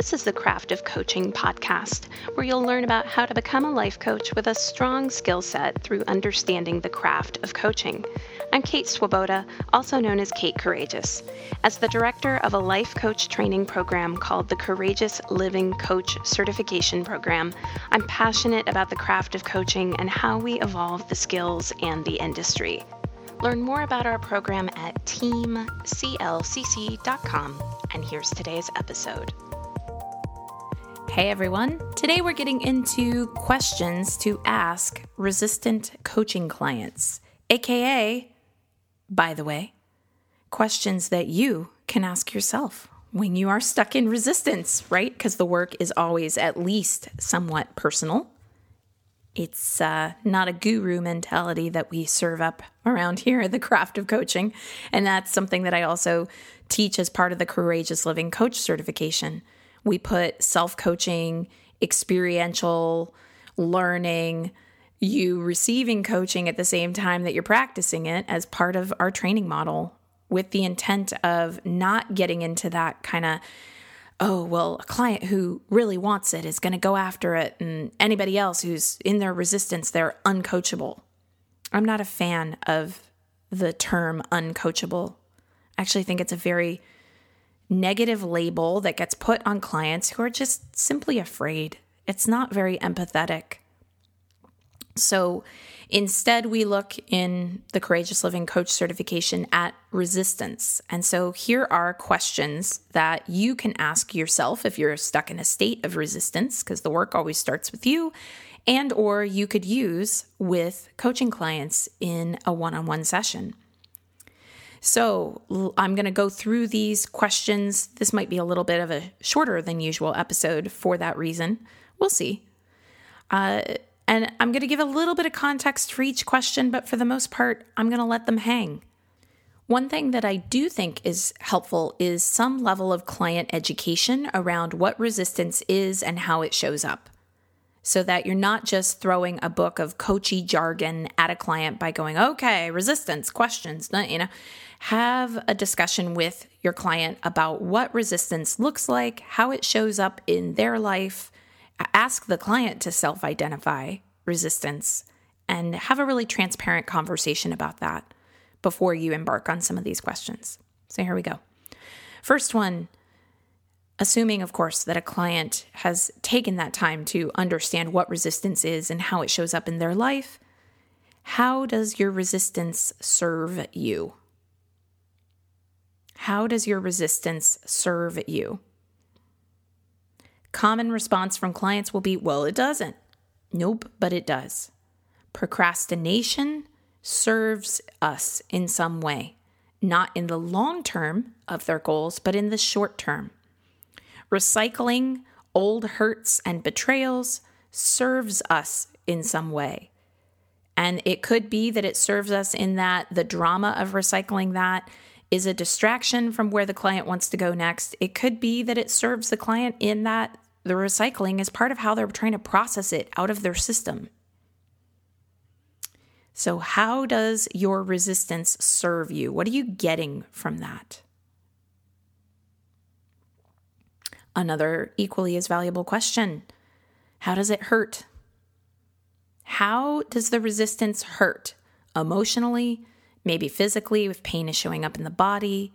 This is the Craft of Coaching podcast, where you'll learn about how to become a life coach with a strong skill set through understanding the craft of coaching. I'm Kate Swoboda, also known as Kate Courageous. As the director of a life coach training program called the Courageous Living Coach Certification Program, I'm passionate about the craft of coaching and how we evolve the skills and the industry. Learn more about our program at teamclcc.com. And here's today's episode. Hey everyone. Today we're getting into questions to ask resistant coaching clients, aka, by the way, questions that you can ask yourself when you are stuck in resistance, right? Because the work is always at least somewhat personal. It's uh, not a guru mentality that we serve up around here the craft of coaching. And that's something that I also teach as part of the Courageous Living Coach certification we put self coaching, experiential learning, you receiving coaching at the same time that you're practicing it as part of our training model with the intent of not getting into that kind of oh, well, a client who really wants it is going to go after it, and anybody else who's in their resistance, they're uncoachable. I'm not a fan of the term uncoachable. I actually think it's a very negative label that gets put on clients who are just simply afraid. It's not very empathetic. So instead, we look in the Courageous Living Coach certification at resistance. And so here are questions that you can ask yourself if you're stuck in a state of resistance, because the work always starts with you, and or you could use with coaching clients in a one-on-one session. So I'm going to go through these questions. This might be a little bit of a shorter than usual episode for that reason. We'll see. Uh, and I'm going to give a little bit of context for each question, but for the most part, I'm going to let them hang. One thing that I do think is helpful is some level of client education around what resistance is and how it shows up so that you're not just throwing a book of coachy jargon at a client by going, okay, resistance, questions, you know, have a discussion with your client about what resistance looks like, how it shows up in their life. Ask the client to self identify resistance and have a really transparent conversation about that before you embark on some of these questions. So here we go. First one assuming, of course, that a client has taken that time to understand what resistance is and how it shows up in their life, how does your resistance serve you? How does your resistance serve you? Common response from clients will be, well, it doesn't. Nope, but it does. Procrastination serves us in some way, not in the long term of their goals, but in the short term. Recycling old hurts and betrayals serves us in some way. And it could be that it serves us in that the drama of recycling that is a distraction from where the client wants to go next. It could be that it serves the client in that the recycling is part of how they're trying to process it out of their system. So, how does your resistance serve you? What are you getting from that? Another equally as valuable question How does it hurt? How does the resistance hurt? Emotionally, maybe physically, if pain is showing up in the body.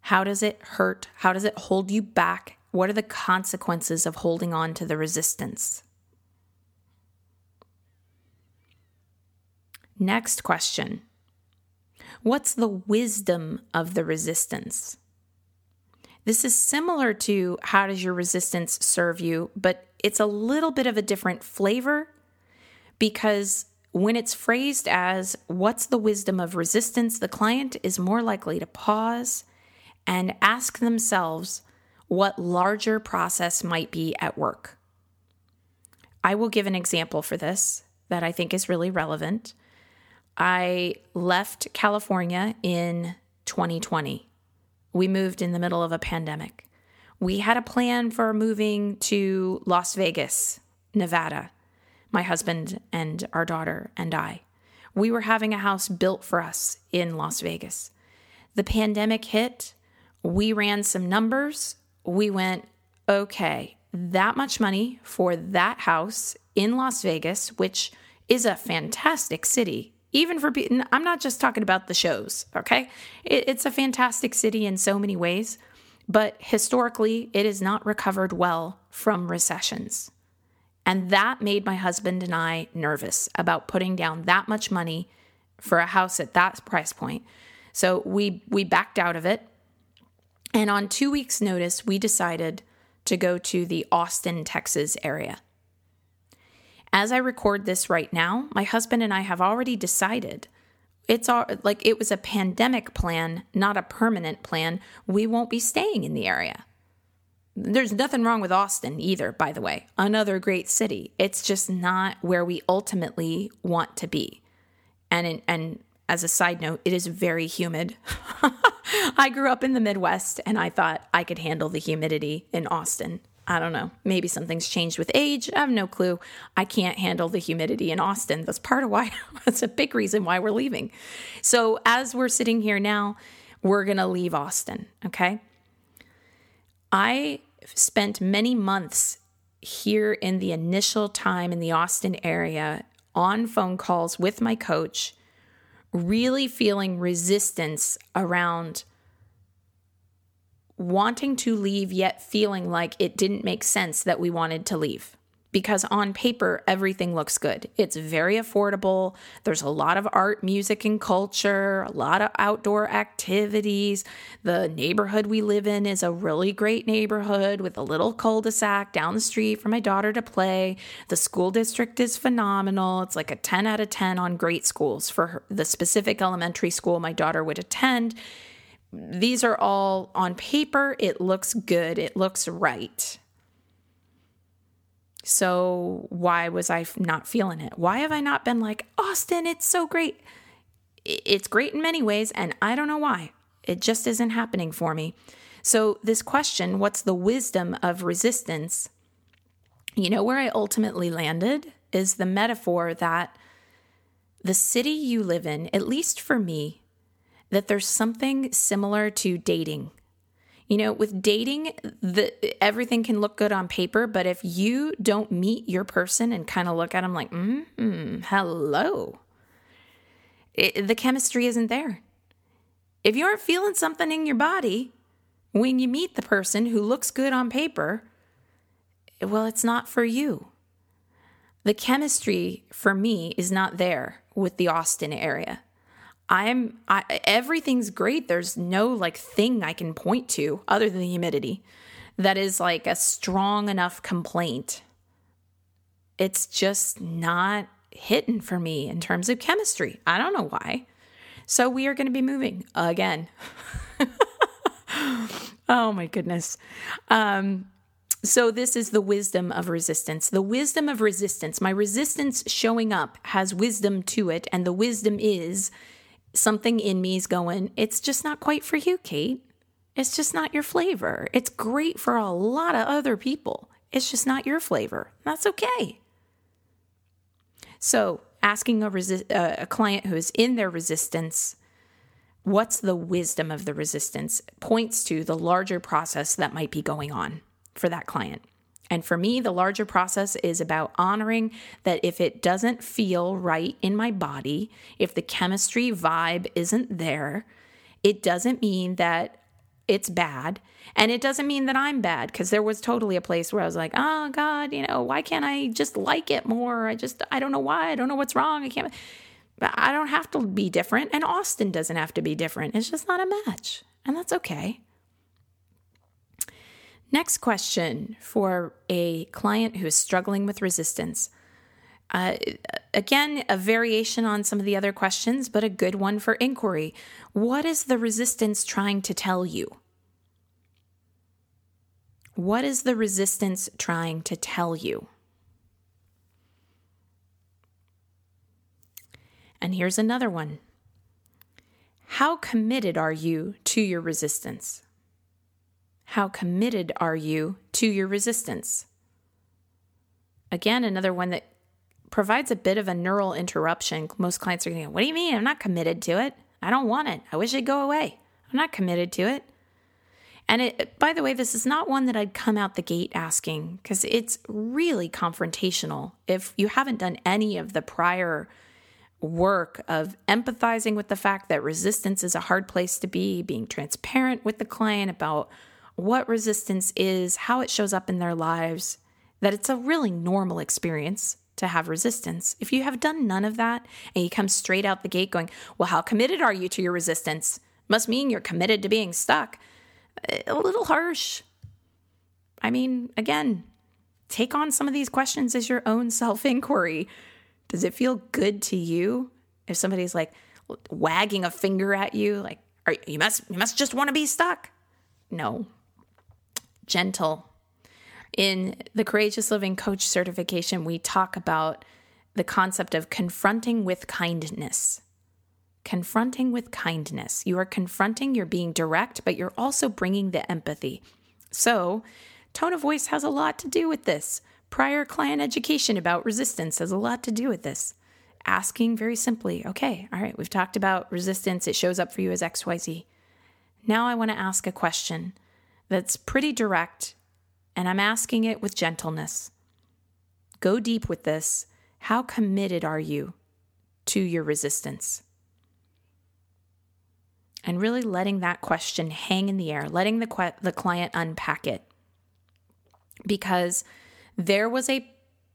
How does it hurt? How does it hold you back? What are the consequences of holding on to the resistance? Next question What's the wisdom of the resistance? This is similar to how does your resistance serve you, but it's a little bit of a different flavor because when it's phrased as what's the wisdom of resistance, the client is more likely to pause and ask themselves what larger process might be at work. I will give an example for this that I think is really relevant. I left California in 2020 we moved in the middle of a pandemic. We had a plan for moving to Las Vegas, Nevada, my husband and our daughter and I. We were having a house built for us in Las Vegas. The pandemic hit. We ran some numbers. We went, okay, that much money for that house in Las Vegas, which is a fantastic city. Even for people, I'm not just talking about the shows, okay? It, it's a fantastic city in so many ways, but historically, it has not recovered well from recessions. And that made my husband and I nervous about putting down that much money for a house at that price point. So we we backed out of it. And on 2 weeks notice, we decided to go to the Austin, Texas area. As I record this right now, my husband and I have already decided it's all, like it was a pandemic plan, not a permanent plan. We won't be staying in the area. There's nothing wrong with Austin either, by the way. Another great city. It's just not where we ultimately want to be. And in, and as a side note, it is very humid. I grew up in the Midwest and I thought I could handle the humidity in Austin. I don't know. Maybe something's changed with age. I have no clue. I can't handle the humidity in Austin. That's part of why, that's a big reason why we're leaving. So, as we're sitting here now, we're going to leave Austin. Okay. I spent many months here in the initial time in the Austin area on phone calls with my coach, really feeling resistance around wanting to leave, yet feeling like it didn't make sense that we wanted to leave because on paper, everything looks good. It's very affordable. There's a lot of art, music, and culture, a lot of outdoor activities. The neighborhood we live in is a really great neighborhood with a little cul de sac down the street for my daughter to play. The school district is phenomenal. It's like a 10 out of 10 on great schools for her, the specific elementary school my daughter would attend. These are all on paper, it looks good, it looks right. So why was I not feeling it? Why have I not been like, Austin, it's so great? It's great in many ways, and I don't know why. It just isn't happening for me. So, this question, what's the wisdom of resistance? You know where I ultimately landed is the metaphor that the city you live in, at least for me, that there's something similar to dating. You know, with dating, the everything can look good on paper, but if you don't meet your person and kind of look at them like, mm, mm hello, it, the chemistry isn't there. If you aren't feeling something in your body when you meet the person who looks good on paper, well, it's not for you. The chemistry for me is not there with the Austin area. I'm I, everything's great. There's no like thing I can point to other than the humidity that is like a strong enough complaint. It's just not hitting for me in terms of chemistry. I don't know why. So we are going to be moving again. oh my goodness. Um, so, this is the wisdom of resistance. The wisdom of resistance, my resistance showing up has wisdom to it. And the wisdom is something in me is going, it's just not quite for you, Kate. It's just not your flavor. It's great for a lot of other people. It's just not your flavor. That's okay. So, asking a, resi- uh, a client who is in their resistance, what's the wisdom of the resistance, points to the larger process that might be going on for that client. And for me, the larger process is about honoring that if it doesn't feel right in my body, if the chemistry vibe isn't there, it doesn't mean that it's bad. And it doesn't mean that I'm bad because there was totally a place where I was like, oh God, you know, why can't I just like it more? I just, I don't know why. I don't know what's wrong. I can't, but I don't have to be different. And Austin doesn't have to be different. It's just not a match. And that's okay. Next question for a client who is struggling with resistance. Uh, again, a variation on some of the other questions, but a good one for inquiry. What is the resistance trying to tell you? What is the resistance trying to tell you? And here's another one How committed are you to your resistance? How committed are you to your resistance? Again, another one that provides a bit of a neural interruption. Most clients are going to go, What do you mean? I'm not committed to it. I don't want it. I wish it'd go away. I'm not committed to it. And it, by the way, this is not one that I'd come out the gate asking because it's really confrontational. If you haven't done any of the prior work of empathizing with the fact that resistance is a hard place to be, being transparent with the client about what resistance is, how it shows up in their lives, that it's a really normal experience to have resistance. If you have done none of that and you come straight out the gate going, Well, how committed are you to your resistance? Must mean you're committed to being stuck. A little harsh. I mean, again, take on some of these questions as your own self inquiry. Does it feel good to you if somebody's like wagging a finger at you, like, are, you must you must just want to be stuck? No. Gentle. In the Courageous Living Coach certification, we talk about the concept of confronting with kindness. Confronting with kindness. You are confronting, you're being direct, but you're also bringing the empathy. So, tone of voice has a lot to do with this. Prior client education about resistance has a lot to do with this. Asking very simply, okay, all right, we've talked about resistance. It shows up for you as XYZ. Now I want to ask a question that's pretty direct, and I'm asking it with gentleness. Go deep with this. How committed are you to your resistance? And really letting that question hang in the air, letting the, que- the client unpack it. Because there was a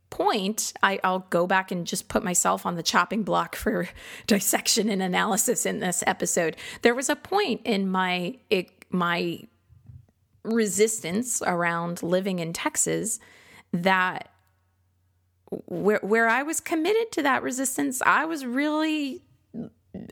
point, I, will go back and just put myself on the chopping block for dissection and analysis in this episode. There was a point in my it, my resistance around living in Texas that where where I was committed to that resistance, I was really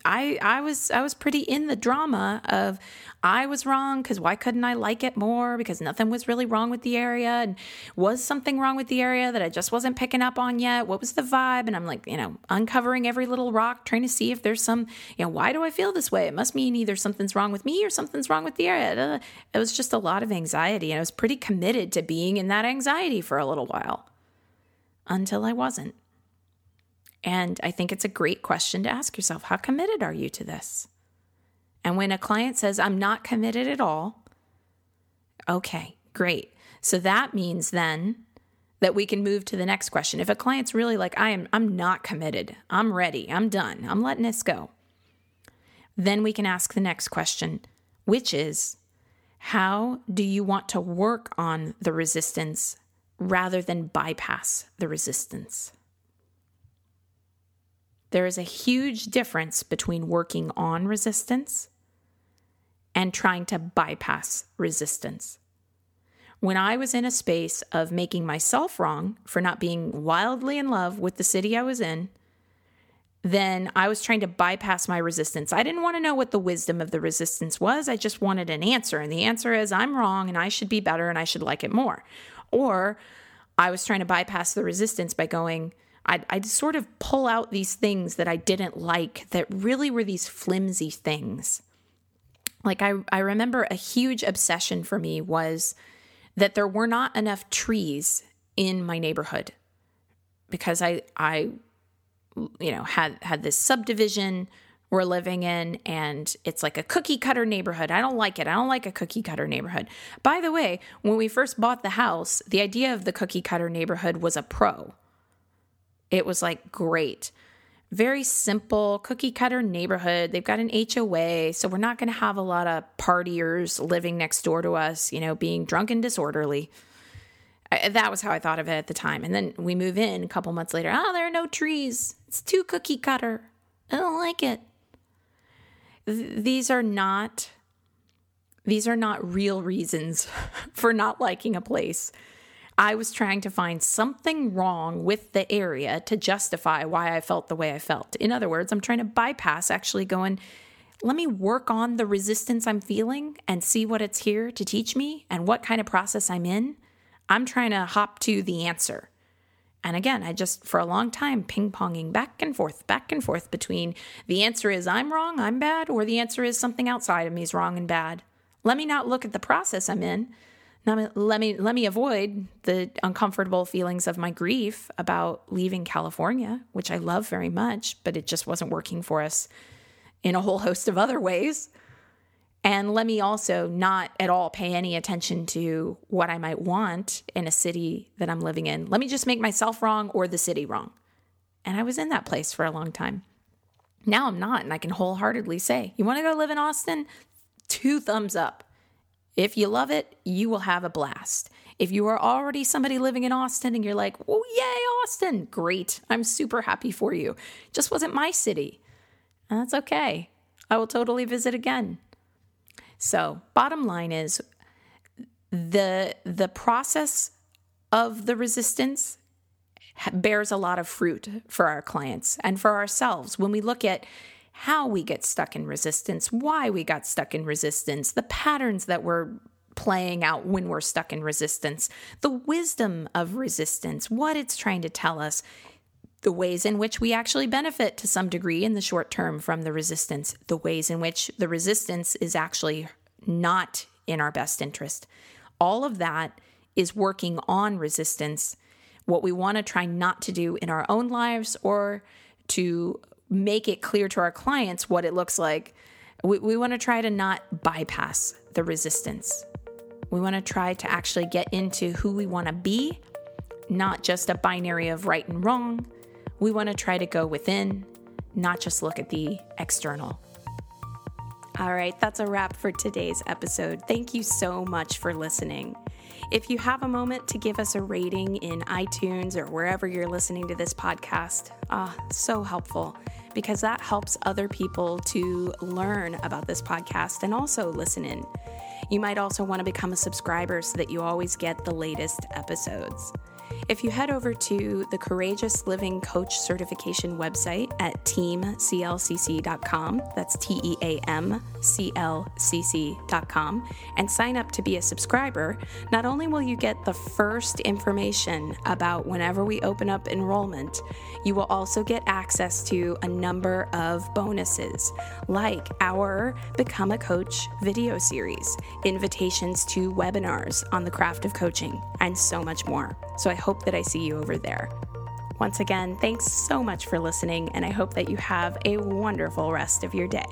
I I was I was pretty in the drama of I was wrong because why couldn't I like it more? Because nothing was really wrong with the area, and was something wrong with the area that I just wasn't picking up on yet? What was the vibe? And I'm like, you know, uncovering every little rock, trying to see if there's some, you know, why do I feel this way? It must mean either something's wrong with me or something's wrong with the area. It was just a lot of anxiety, and I was pretty committed to being in that anxiety for a little while until I wasn't. And I think it's a great question to ask yourself how committed are you to this? And when a client says, I'm not committed at all, okay, great. So that means then that we can move to the next question. If a client's really like, I am I'm not committed, I'm ready, I'm done, I'm letting this go. Then we can ask the next question, which is how do you want to work on the resistance rather than bypass the resistance? There is a huge difference between working on resistance and trying to bypass resistance. When I was in a space of making myself wrong for not being wildly in love with the city I was in, then I was trying to bypass my resistance. I didn't want to know what the wisdom of the resistance was. I just wanted an answer. And the answer is I'm wrong and I should be better and I should like it more. Or I was trying to bypass the resistance by going, I'd, I'd sort of pull out these things that I didn't like that really were these flimsy things. Like, I, I remember a huge obsession for me was that there were not enough trees in my neighborhood because I, I, you know, had, had this subdivision we're living in and it's like a cookie cutter neighborhood. I don't like it. I don't like a cookie cutter neighborhood. By the way, when we first bought the house, the idea of the cookie cutter neighborhood was a pro. It was like great. Very simple cookie cutter neighborhood. They've got an HOA, so we're not going to have a lot of partiers living next door to us, you know, being drunk and disorderly. I, that was how I thought of it at the time. And then we move in a couple months later. Oh, there are no trees. It's too cookie cutter. I don't like it. Th- these are not these are not real reasons for not liking a place. I was trying to find something wrong with the area to justify why I felt the way I felt. In other words, I'm trying to bypass actually going, let me work on the resistance I'm feeling and see what it's here to teach me and what kind of process I'm in. I'm trying to hop to the answer. And again, I just, for a long time, ping ponging back and forth, back and forth between the answer is I'm wrong, I'm bad, or the answer is something outside of me is wrong and bad. Let me not look at the process I'm in. Now, let me let me avoid the uncomfortable feelings of my grief about leaving California, which I love very much, but it just wasn't working for us in a whole host of other ways. And let me also not at all pay any attention to what I might want in a city that I'm living in. Let me just make myself wrong or the city wrong. And I was in that place for a long time. Now I'm not, and I can wholeheartedly say, you want to go live in Austin? Two thumbs up. If you love it, you will have a blast. If you are already somebody living in Austin and you're like, oh, yay, Austin, great. I'm super happy for you. Just wasn't my city. And that's okay. I will totally visit again. So, bottom line is the the process of the resistance bears a lot of fruit for our clients and for ourselves when we look at how we get stuck in resistance, why we got stuck in resistance, the patterns that we're playing out when we're stuck in resistance, the wisdom of resistance, what it's trying to tell us, the ways in which we actually benefit to some degree in the short term from the resistance, the ways in which the resistance is actually not in our best interest. All of that is working on resistance. What we want to try not to do in our own lives or to make it clear to our clients what it looks like. We, we want to try to not bypass the resistance. We want to try to actually get into who we want to be, not just a binary of right and wrong. We want to try to go within, not just look at the external. All right, that's a wrap for today's episode. Thank you so much for listening. If you have a moment to give us a rating in iTunes or wherever you're listening to this podcast, ah, so helpful because that helps other people to learn about this podcast and also listen in. You might also want to become a subscriber so that you always get the latest episodes. If you head over to the Courageous Living Coach Certification website at teamclcc.com, that's T E A M C L C C.com, and sign up to be a subscriber, not only will you get the first information about whenever we open up enrollment, you will also get access to a number of bonuses, like our Become a Coach video series, invitations to webinars on the craft of coaching, and so much more. So I hope that I see you over there. Once again, thanks so much for listening, and I hope that you have a wonderful rest of your day.